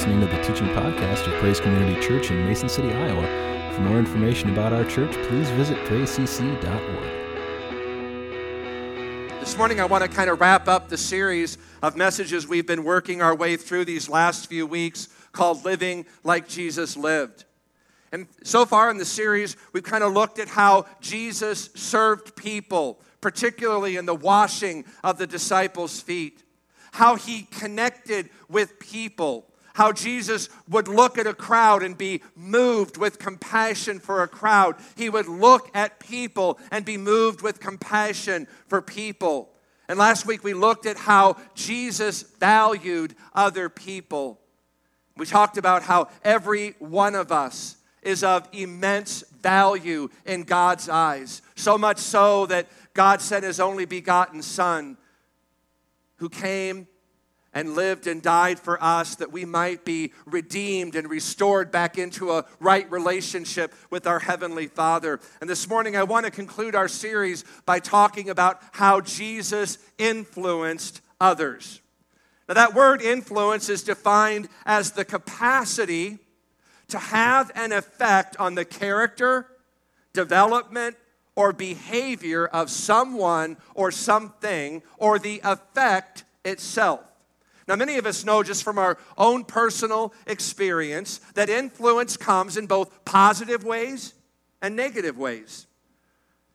listening to the teaching podcast of Praise Community Church in Mason City, Iowa. For more information about our church, please visit praisecc.org. This morning, I want to kind of wrap up the series of messages we've been working our way through these last few weeks called Living Like Jesus Lived. And so far in the series, we've kind of looked at how Jesus served people, particularly in the washing of the disciples' feet, how he connected with people, how Jesus would look at a crowd and be moved with compassion for a crowd. He would look at people and be moved with compassion for people. And last week we looked at how Jesus valued other people. We talked about how every one of us is of immense value in God's eyes. So much so that God sent his only begotten Son who came and lived and died for us that we might be redeemed and restored back into a right relationship with our Heavenly Father. And this morning, I want to conclude our series by talking about how Jesus influenced others. Now, that word influence is defined as the capacity to have an effect on the character, development, or behavior of someone or something, or the effect itself. Now, many of us know just from our own personal experience that influence comes in both positive ways and negative ways.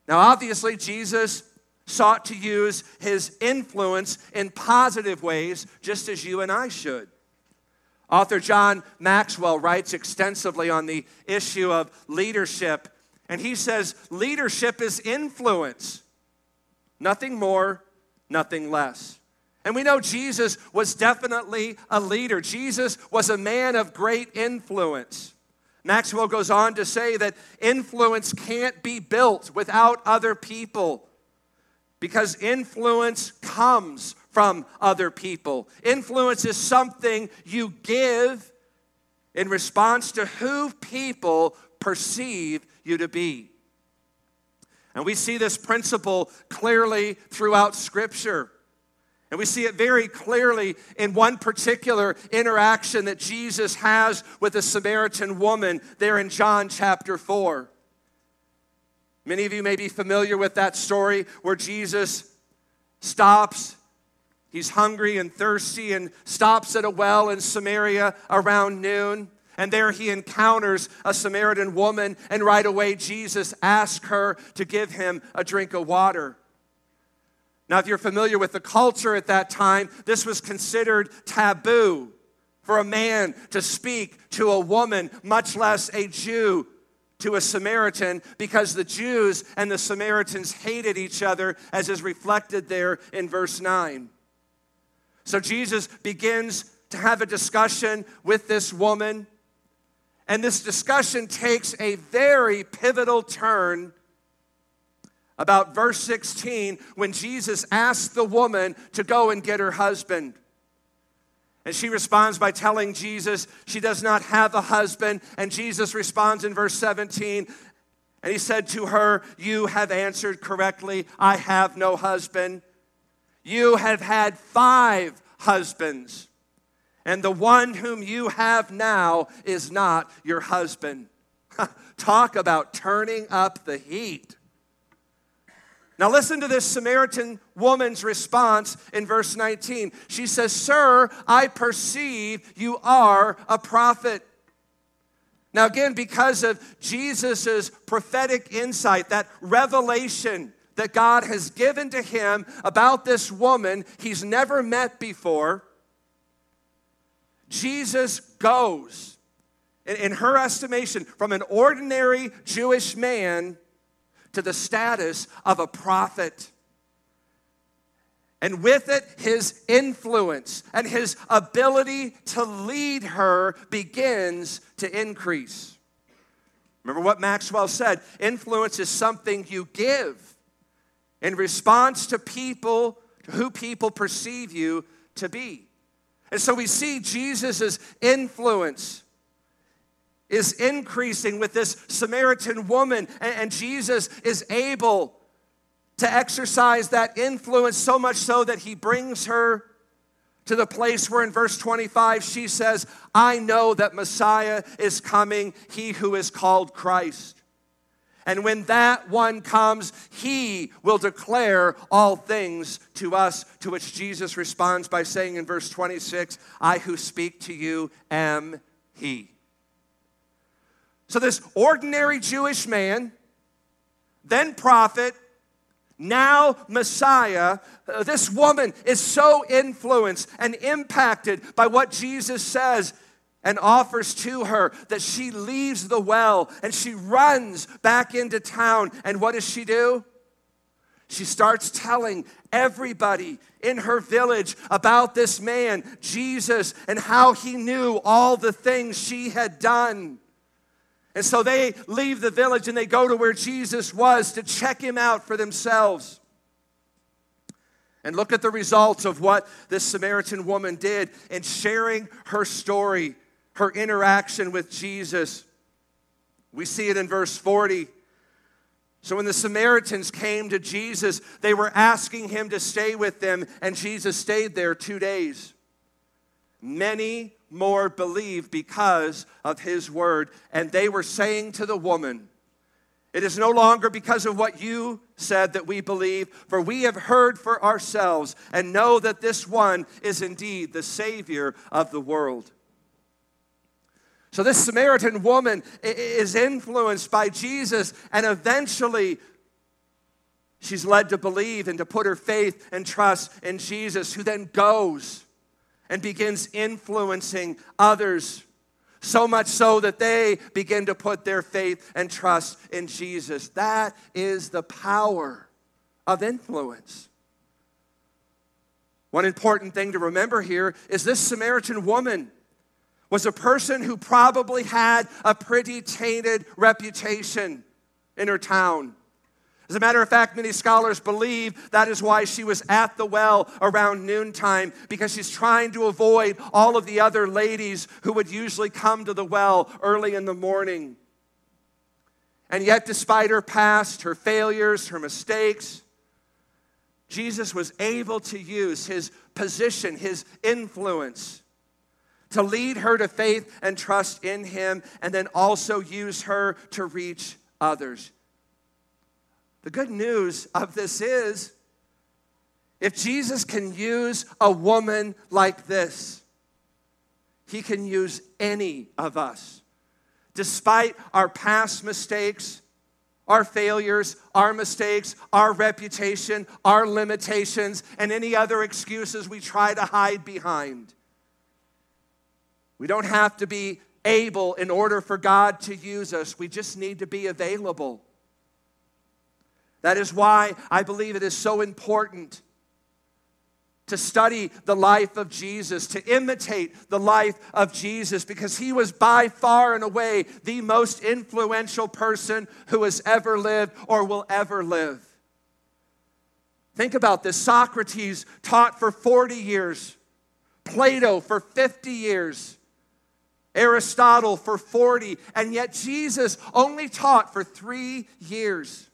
Now, obviously, Jesus sought to use his influence in positive ways, just as you and I should. Author John Maxwell writes extensively on the issue of leadership, and he says leadership is influence, nothing more, nothing less. And we know Jesus was definitely a leader. Jesus was a man of great influence. Maxwell goes on to say that influence can't be built without other people because influence comes from other people. Influence is something you give in response to who people perceive you to be. And we see this principle clearly throughout Scripture. And we see it very clearly in one particular interaction that Jesus has with a Samaritan woman there in John chapter 4. Many of you may be familiar with that story where Jesus stops. He's hungry and thirsty and stops at a well in Samaria around noon. And there he encounters a Samaritan woman, and right away Jesus asks her to give him a drink of water. Now, if you're familiar with the culture at that time, this was considered taboo for a man to speak to a woman, much less a Jew to a Samaritan, because the Jews and the Samaritans hated each other, as is reflected there in verse 9. So Jesus begins to have a discussion with this woman, and this discussion takes a very pivotal turn about verse 16 when Jesus asks the woman to go and get her husband. And she responds by telling Jesus she does not have a husband. And Jesus responds in verse 17, and he said to her, You have answered correctly. I have no husband. You have had five husbands, and the one whom you have now is not your husband. Talk about turning up the heat. Now, listen to this Samaritan woman's response in verse 19. She says, Sir, I perceive you are a prophet. Now, again, because of Jesus' prophetic insight, that revelation that God has given to him about this woman he's never met before, Jesus goes, in her estimation, from an ordinary Jewish man to the status of a prophet. And with it, his influence and his ability to lead her begins to increase. Remember what Maxwell said influence is something you give in response to people, who people perceive you to be. And so we see Jesus' influence is increasing with this Samaritan woman, and, Jesus is able to exercise that influence so much so that he brings her to the place where in verse 25 she says, I know that Messiah is coming, he who is called Christ. And when that one comes, he will declare all things to us. To which Jesus responds by saying in verse 26, I who speak to you am he. So, this ordinary Jewish man, then prophet, now Messiah, uh, this woman is so influenced and impacted by what Jesus says and offers to her that she leaves the well and she runs back into town. And what does she do? She starts telling everybody in her village about this man, Jesus, and how he knew all the things she had done. And so they leave the village and they go to where Jesus was to check him out for themselves. And look at the results of what this Samaritan woman did in sharing her story, her interaction with Jesus. We see it in verse 40. So when the Samaritans came to Jesus, they were asking him to stay with them, and Jesus stayed there two days. Many more believe because of his word. And they were saying to the woman, It is no longer because of what you said that we believe, for we have heard for ourselves and know that this one is indeed the Savior of the world. So, this Samaritan woman is influenced by Jesus, and eventually she's led to believe and to put her faith and trust in Jesus, who then goes and begins influencing others. So much so that they begin to put their faith and trust in Jesus. That is the power of influence. One important thing to remember here is this Samaritan woman was a person who probably had a pretty tainted reputation in her town. As a matter of fact, many scholars believe that is why she was at the well around noontime, because she's trying to avoid all of the other ladies who would usually come to the well early in the morning. And yet, despite her past, her failures, her mistakes, Jesus was able to use his position, his influence, to lead her to faith and trust in him, and then also use her to reach others. The good news of this is if Jesus can use a woman like this, he can use any of us. Despite our past mistakes, our failures, our mistakes, our reputation, our limitations, and any other excuses we try to hide behind. We don't have to be able in order for God to use us, we just need to be available. That is why I believe it is so important to study the life of Jesus, to imitate the life of Jesus, because he was by far and away the most influential person who has ever lived or will ever live. Think about this Socrates taught for 40 years, Plato for 50 years, Aristotle for 40, and yet Jesus only taught for three years.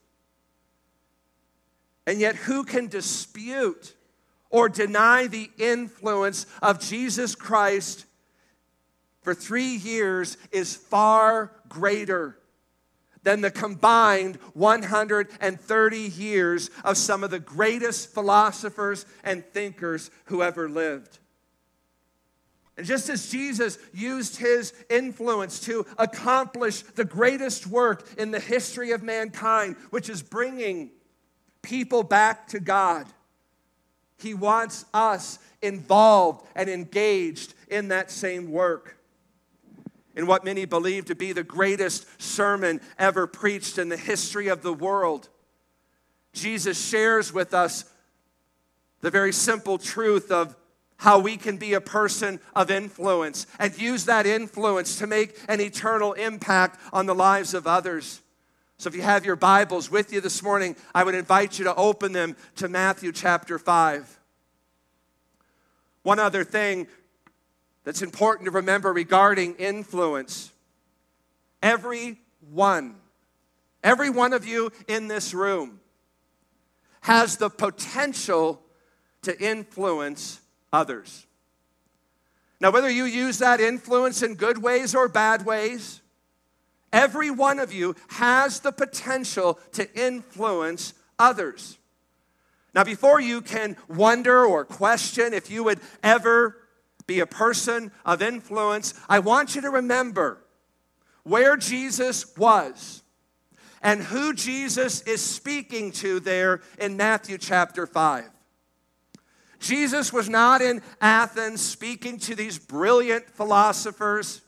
And yet, who can dispute or deny the influence of Jesus Christ for three years is far greater than the combined 130 years of some of the greatest philosophers and thinkers who ever lived. And just as Jesus used his influence to accomplish the greatest work in the history of mankind, which is bringing people back to God. He wants us involved and engaged in that same work. In what many believe to be the greatest sermon ever preached in the history of the world, Jesus shares with us the very simple truth of how we can be a person of influence and use that influence to make an eternal impact on the lives of others. So if you have your Bibles with you this morning, I would invite you to open them to Matthew chapter 5. One other thing that's important to remember regarding influence every one, every one of you in this room has the potential to influence others. Now, whether you use that influence in good ways or bad ways, every one of you has the potential to influence others. Now, before you can wonder or question if you would ever be a person of influence, I want you to remember where Jesus was and who Jesus is speaking to there in Matthew chapter 5. Jesus was not in Athens speaking to these brilliant philosophers.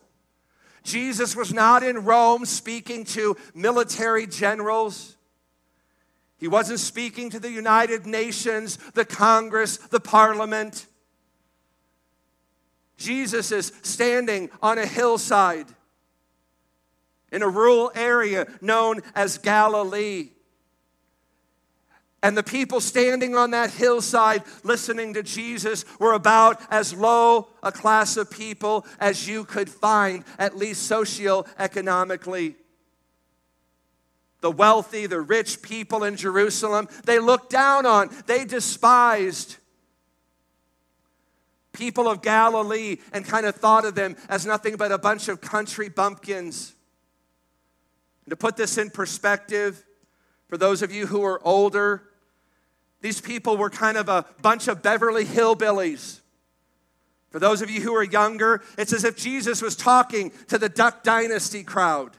Jesus was not in Rome speaking to military generals. He wasn't speaking to the United Nations, the Congress, the Parliament. Jesus is standing on a hillside in a rural area known as Galilee. And the people standing on that hillside listening to Jesus were about as low a class of people as you could find, at least socioeconomically. The wealthy, the rich people in Jerusalem, they looked down on, they despised people of Galilee and kind of thought of them as nothing but a bunch of country bumpkins. And to put this in perspective, for those of you who are older, these people were kind of a bunch of Beverly hillbillies. For those of you who are younger, it's as if Jesus was talking to the Duck Dynasty crowd.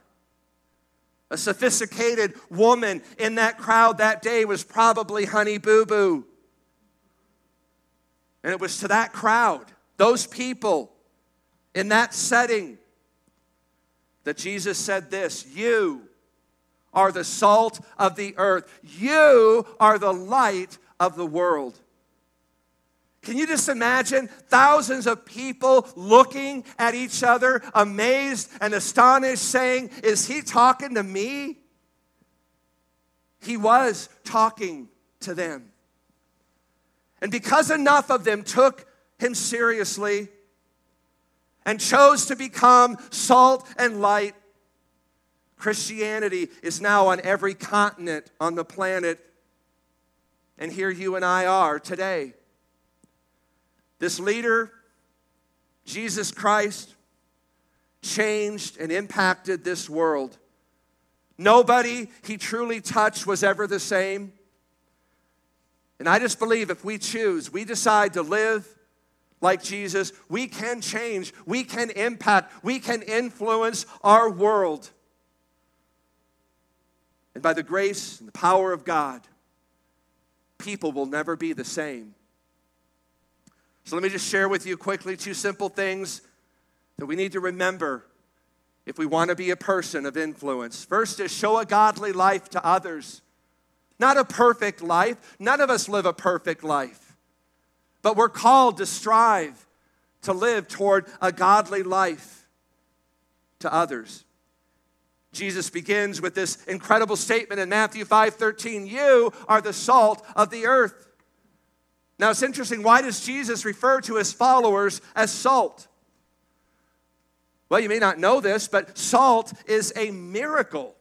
A sophisticated woman in that crowd that day was probably Honey Boo Boo. And it was to that crowd, those people, in that setting, that Jesus said this You are the salt of the earth. You are the light of the world. Can you just imagine thousands of people looking at each other, amazed and astonished, saying, Is he talking to me? He was talking to them. And because enough of them took him seriously and chose to become salt and light, Christianity is now on every continent on the planet. And here you and I are today. This leader, Jesus Christ, changed and impacted this world. Nobody he truly touched was ever the same. And I just believe if we choose, we decide to live like Jesus, we can change, we can impact, we can influence our world. And by the grace and the power of God, people will never be the same. So let me just share with you quickly two simple things that we need to remember if we want to be a person of influence. First is show a godly life to others. Not a perfect life. None of us live a perfect life. But we're called to strive to live toward a godly life to others. Jesus begins with this incredible statement in Matthew 5:13, "You are the salt of the earth." Now it's interesting, why does Jesus refer to his followers as salt? Well, you may not know this, but salt is a miracle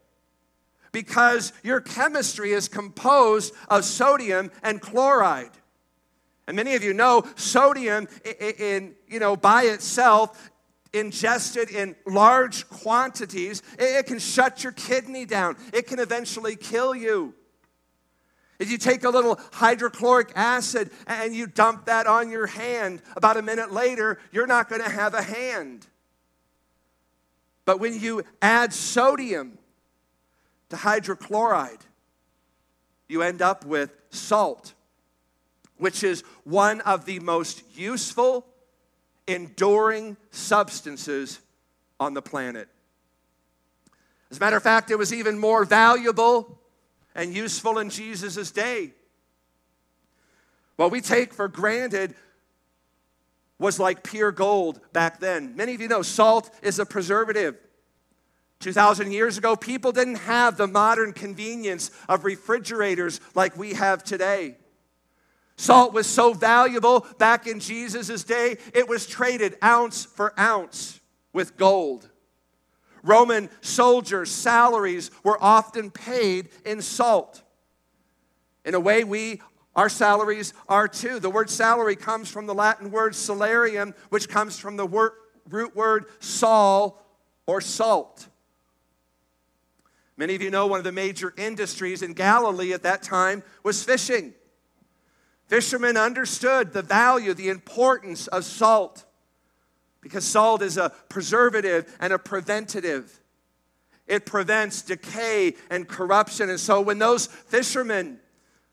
because your chemistry is composed of sodium and chloride. And many of you know sodium in, in, you know by itself ingested in large quantities, it can shut your kidney down. It can eventually kill you. If you take a little hydrochloric acid and you dump that on your hand, about a minute later, you're not going to have a hand. But when you add sodium to hydrochloride, you end up with salt, which is one of the most useful enduring substances on the planet. As a matter of fact, it was even more valuable and useful in Jesus' day. What we take for granted was like pure gold back then. Many of you know salt is a preservative. 2,000 years ago, people didn't have the modern convenience of refrigerators like we have today. Salt was so valuable back in Jesus' day, it was traded ounce for ounce with gold. Roman soldiers' salaries were often paid in salt. In a way, we Our salaries are too. The word salary comes from the Latin word salarium, which comes from the word, root word sol or salt. Many of you know one of the major industries in Galilee at that time was fishing. Fishermen understood the value, the importance of salt, because salt is a preservative and a preventative. It prevents decay and corruption. And so when those fishermen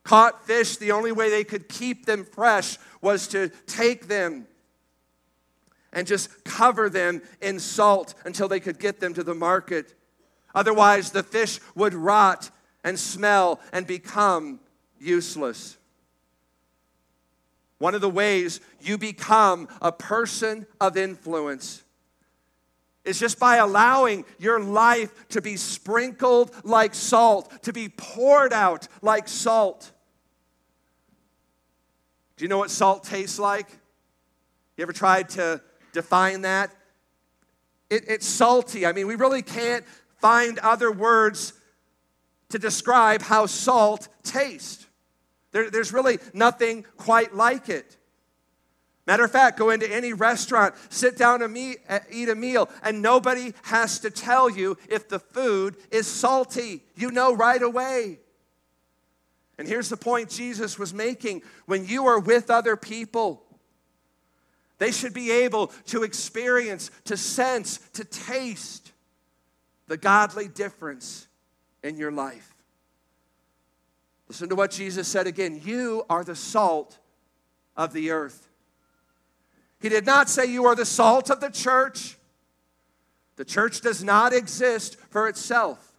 caught fish, the only way they could keep them fresh was to take them and just cover them in salt until they could get them to the market. Otherwise, the fish would rot and smell and become useless. One of the ways you become a person of influence is just by allowing your life to be sprinkled like salt, to be poured out like salt. Do you know what salt tastes like? You ever tried to define that? It, it's salty. I mean, we really can't find other words to describe how salt tastes. There, there's really nothing quite like it. Matter of fact, go into any restaurant, sit down and meet, uh, eat a meal, and nobody has to tell you if the food is salty. You know right away. And here's the point Jesus was making when you are with other people, they should be able to experience, to sense, to taste the godly difference in your life. Listen to what Jesus said again You are the salt of the earth. He did not say you are the salt of the church. The church does not exist for itself.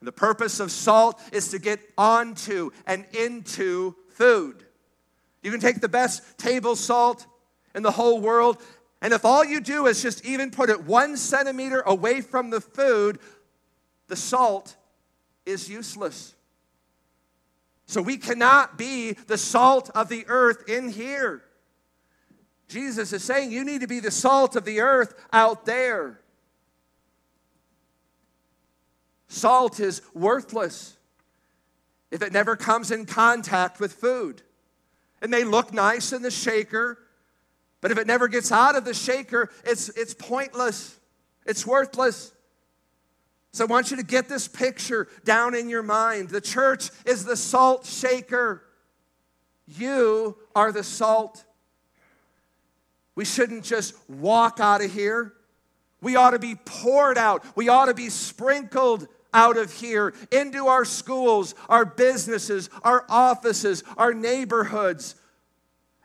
The purpose of salt is to get onto and into food. You can take the best table salt in the whole world, and if all you do is just even put it one centimeter away from the food, the salt is useless. So we cannot be the salt of the earth in here. Jesus is saying you need to be the salt of the earth out there. Salt is worthless if it never comes in contact with food. It may look nice in the shaker, but if it never gets out of the shaker, it's, it's pointless, it's worthless. So I want you to get this picture down in your mind. The church is the salt shaker, you are the salt. We shouldn't just walk out of here. We ought to be poured out. We ought to be sprinkled out of here into our schools, our businesses, our offices, our neighborhoods,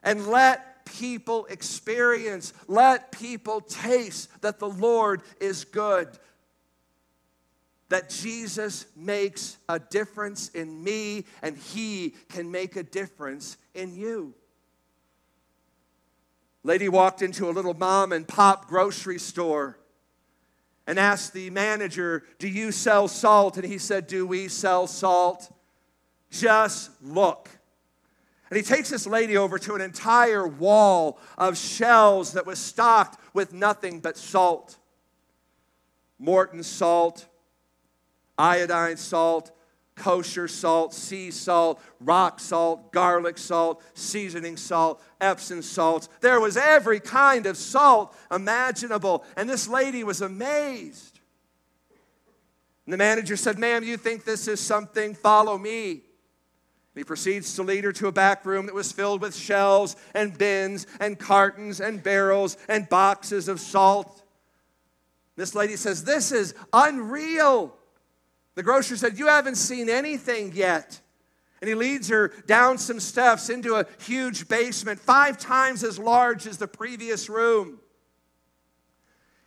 and let people experience, let people taste that the Lord is good. That Jesus makes a difference in me and He can make a difference in you. Lady walked into a little mom and pop grocery store and asked the manager, Do you sell salt? And he said, Do we sell salt? Just look. And he takes this lady over to an entire wall of shelves that was stocked with nothing but salt Morton salt, iodine salt, kosher salt, sea salt, rock salt, garlic salt, seasoning salt, Epsom salts. There was every kind of salt imaginable. And this lady was amazed. And the manager said, Ma'am, you think this is something? Follow me. He proceeds to lead her to a back room that was filled with shelves and bins and cartons and barrels and boxes of salt. This lady says, This is unreal. The grocer said, You haven't seen anything yet. And he leads her down some steps into a huge basement, five times as large as the previous room.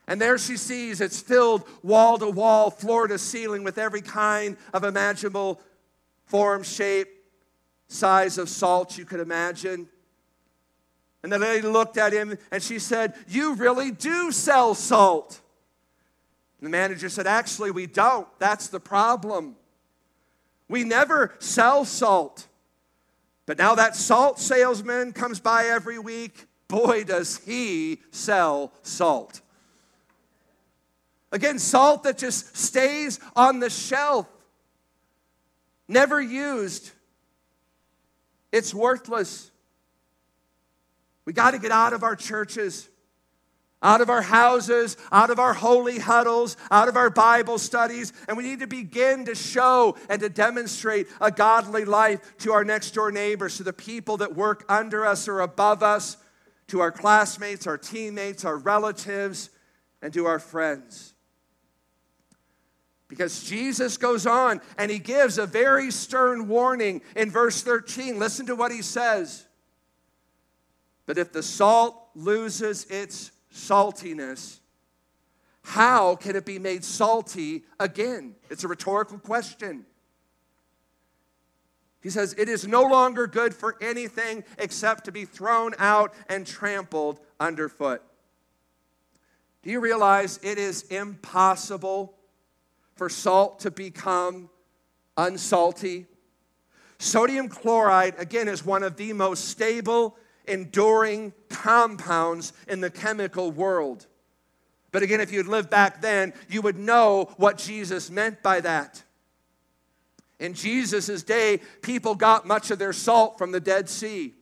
And there she sees it's filled wall to wall, floor to ceiling with every kind of imaginable form, shape, size of salt you could imagine. And the lady looked at him and she said, You really do sell salt. The manager said, Actually, we don't. That's the problem. We never sell salt. But now that salt salesman comes by every week, boy, does he sell salt. Again, salt that just stays on the shelf, never used, it's worthless. We got to get out of our churches, out of our houses, out of our holy huddles, out of our Bible studies, and we need to begin to show and to demonstrate a godly life to our next door neighbors, to the people that work under us or above us, to our classmates, our teammates, our relatives, and to our friends. Because Jesus goes on and he gives a very stern warning in verse 13. Listen to what he says. But if the salt loses its saltiness, how can it be made salty again? It's a rhetorical question. He says, It is no longer good for anything except to be thrown out and trampled underfoot. Do you realize it is impossible for salt to become unsalty. Sodium chloride, again, is one of the most stable, enduring compounds in the chemical world. But again, if you'd lived back then, you would know what Jesus meant by that. In Jesus' day, people got much of their salt from the Dead Sea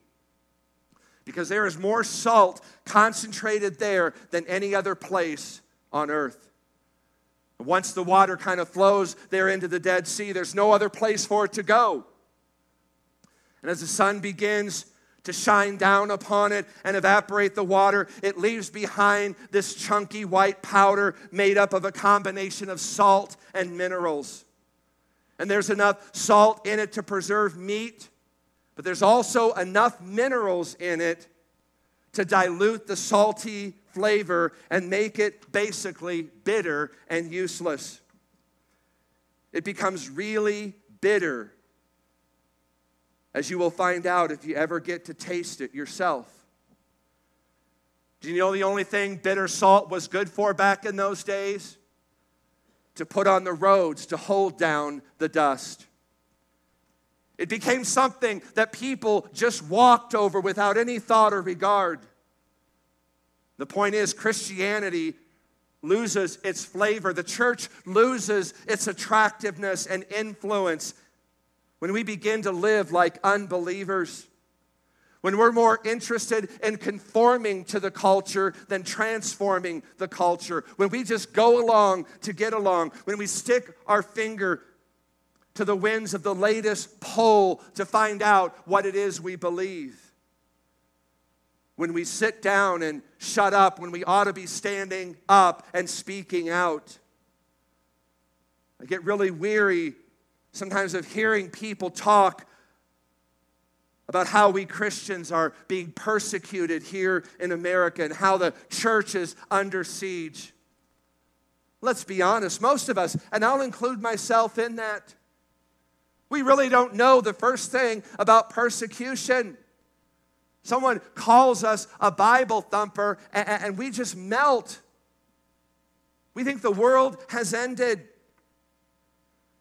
because there is more salt concentrated there than any other place on earth. Once the water kind of flows there into the Dead Sea, there's no other place for it to go. And as the sun begins to shine down upon it and evaporate the water, it leaves behind this chunky white powder made up of a combination of salt and minerals. And there's enough salt in it to preserve meat, but there's also enough minerals in it to dilute the salty flavor and make it basically bitter and useless. It becomes really bitter, as you will find out if you ever get to taste it yourself. Do you know the only thing bitter salt was good for back in those days? To put on the roads to hold down the dust. It became something that people just walked over without any thought or regard. The point is, Christianity loses its flavor. The church loses its attractiveness and influence when we begin to live like unbelievers. When we're more interested in conforming to the culture than transforming the culture. When we just go along to get along. When we stick our finger to the winds of the latest poll to find out what it is we believe when we sit down and shut up, when we ought to be standing up and speaking out. I get really weary sometimes of hearing people talk about how we Christians are being persecuted here in America and how the church is under siege. Let's be honest, most of us, and I'll include myself in that, we really don't know the first thing about persecution. Someone calls us a Bible thumper, and, we just melt. We think the world has ended.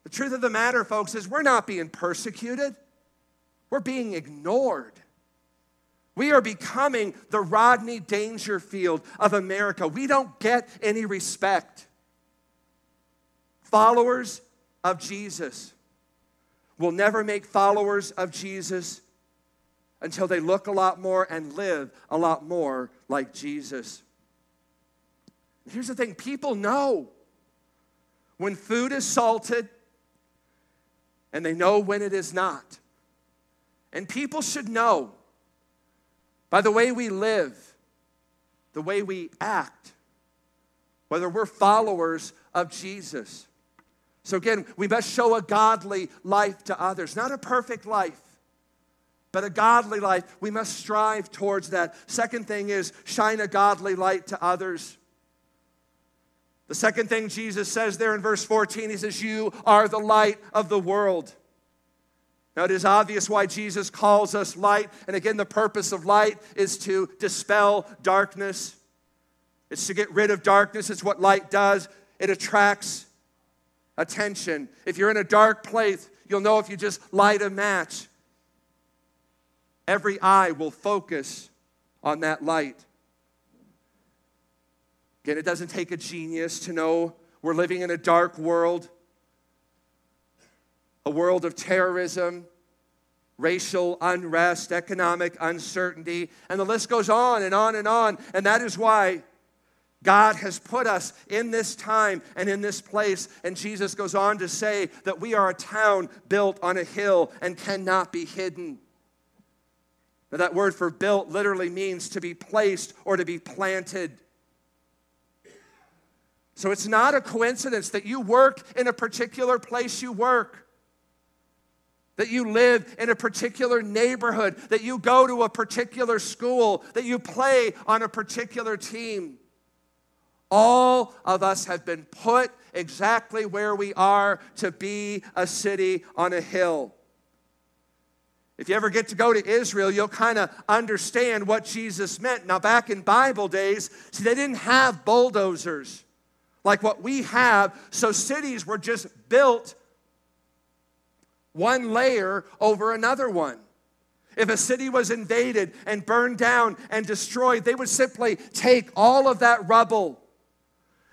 The truth of the matter, folks, is we're not being persecuted, we're being ignored. We are becoming the Rodney Dangerfield of America. We don't get any respect. Followers of Jesus will never make followers of Jesus until they look a lot more and live a lot more like Jesus. Here's the thing people know when food is salted and they know when it is not. And people should know by the way we live, the way we act, whether we're followers of Jesus. So, again, we must show a godly life to others, not a perfect life but a godly life. We must strive towards that. Second thing is shine a godly light to others. The second thing Jesus says there in verse 14, he says, You are the light of the world. Now, it is obvious why Jesus calls us light. And again, the purpose of light is to dispel darkness, it's to get rid of darkness. It's what light does, it attracts attention. If you're in a dark place, you'll know if you just light a match. Every eye will focus on that light. Again, it doesn't take a genius to know we're living in a dark world, a world of terrorism, racial unrest, economic uncertainty, and the list goes on and on and on. And that is why God has put us in this time and in this place. And Jesus goes on to say that we are a town built on a hill and cannot be hidden. Now, that word for built literally means to be placed or to be planted. So it's not a coincidence that you work in a particular place you work, that you live in a particular neighborhood, that you go to a particular school, that you play on a particular team. All of us have been put exactly where we are to be a city on a hill. If you ever get to go to Israel, you'll kind of understand what Jesus meant. Now, back in Bible days, see, they didn't have bulldozers like what we have, so cities were just built one layer over another one. If a city was invaded and burned down and destroyed, they would simply take all of that rubble.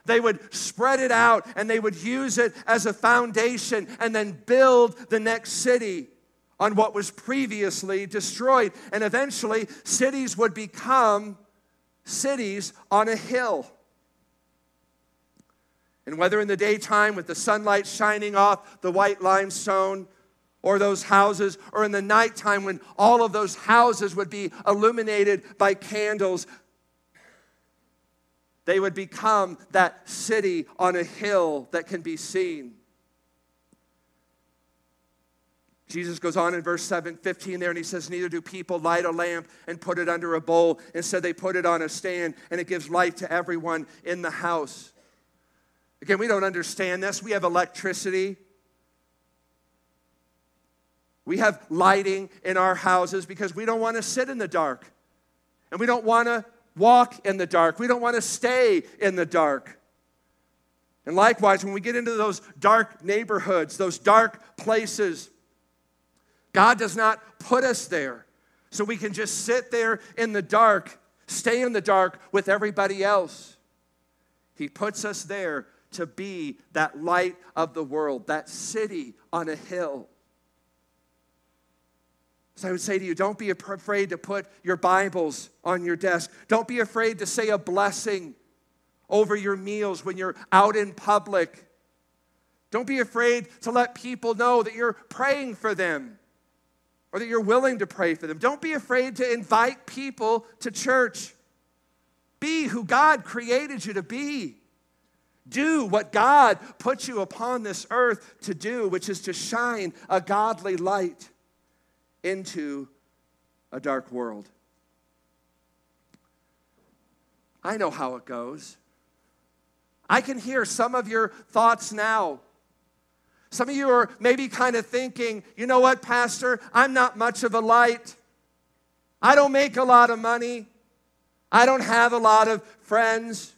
They would spread it out and they would use it as a foundation and then build the next city on what was previously destroyed. And eventually, cities would become cities on a hill. And whether in the daytime with the sunlight shining off the white limestone or those houses, or in the nighttime when all of those houses would be illuminated by candles, they would become that city on a hill that can be seen. Jesus goes on in verse 7, 15 there, and he says, Neither do people light a lamp and put it under a bowl. Instead, they put it on a stand, and it gives light to everyone in the house. Again, we don't understand this. We have electricity. We have lighting in our houses because we don't want to sit in the dark. And we don't want to walk in the dark. We don't want to stay in the dark. And likewise, when we get into those dark neighborhoods, those dark places, God does not put us there so we can just sit there in the dark, stay in the dark with everybody else. He puts us there to be that light of the world, that city on a hill. So I would say to you, don't be afraid to put your Bibles on your desk. Don't be afraid to say a blessing over your meals when you're out in public. Don't be afraid to let people know that you're praying for them or that you're willing to pray for them. Don't be afraid to invite people to church. Be who God created you to be. Do what God put you upon this earth to do, which is to shine a godly light into a dark world. I know how it goes. I can hear some of your thoughts now. Some of you are maybe kind of thinking, you know what, Pastor, I'm not much of a light. I don't make a lot of money. I don't have a lot of friends.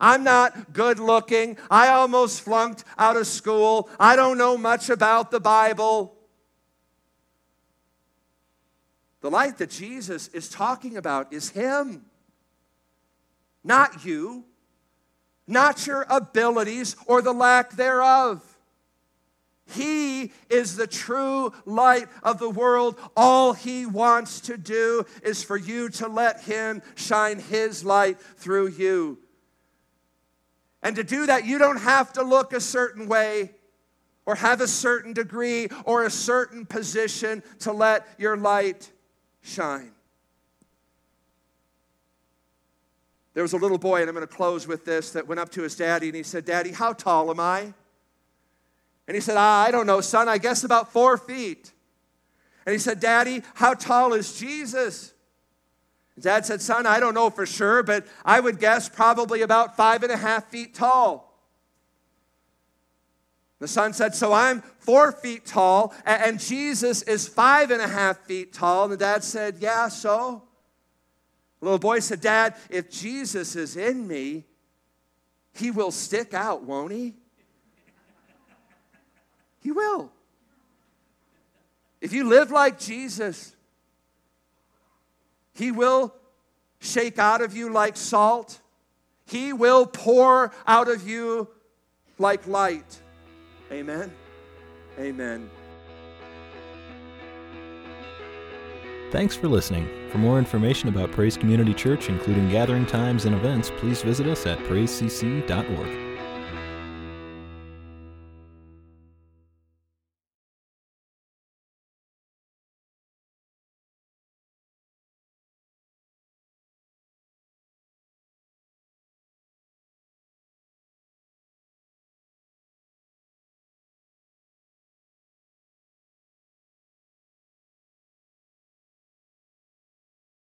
I'm not good looking. I almost flunked out of school. I don't know much about the Bible. The light that Jesus is talking about is Him, not you, not your abilities or the lack thereof. He is the true light of the world. All He wants to do is for you to let Him shine His light through you. And to do that, you don't have to look a certain way or have a certain degree or a certain position to let your light shine. There was a little boy, and I'm going to close with this, that went up to his daddy and he said, Daddy, how tall am I? And he said, ah, I don't know, son, I guess about four feet. And he said, Daddy, how tall is Jesus? Dad said, Son, I don't know for sure, but I would guess probably about five and a half feet tall. The son said, So I'm four feet tall, and Jesus is five and a half feet tall. And the dad said, Yeah, so? The little boy said, Dad, if Jesus is in me, he will stick out, won't he? He will. If you live like Jesus, He will shake out of you like salt, He will pour out of you like light. Amen. Amen. Thanks for listening. For more information about Praise Community Church, including gathering times and events, please visit us at praisecc.org.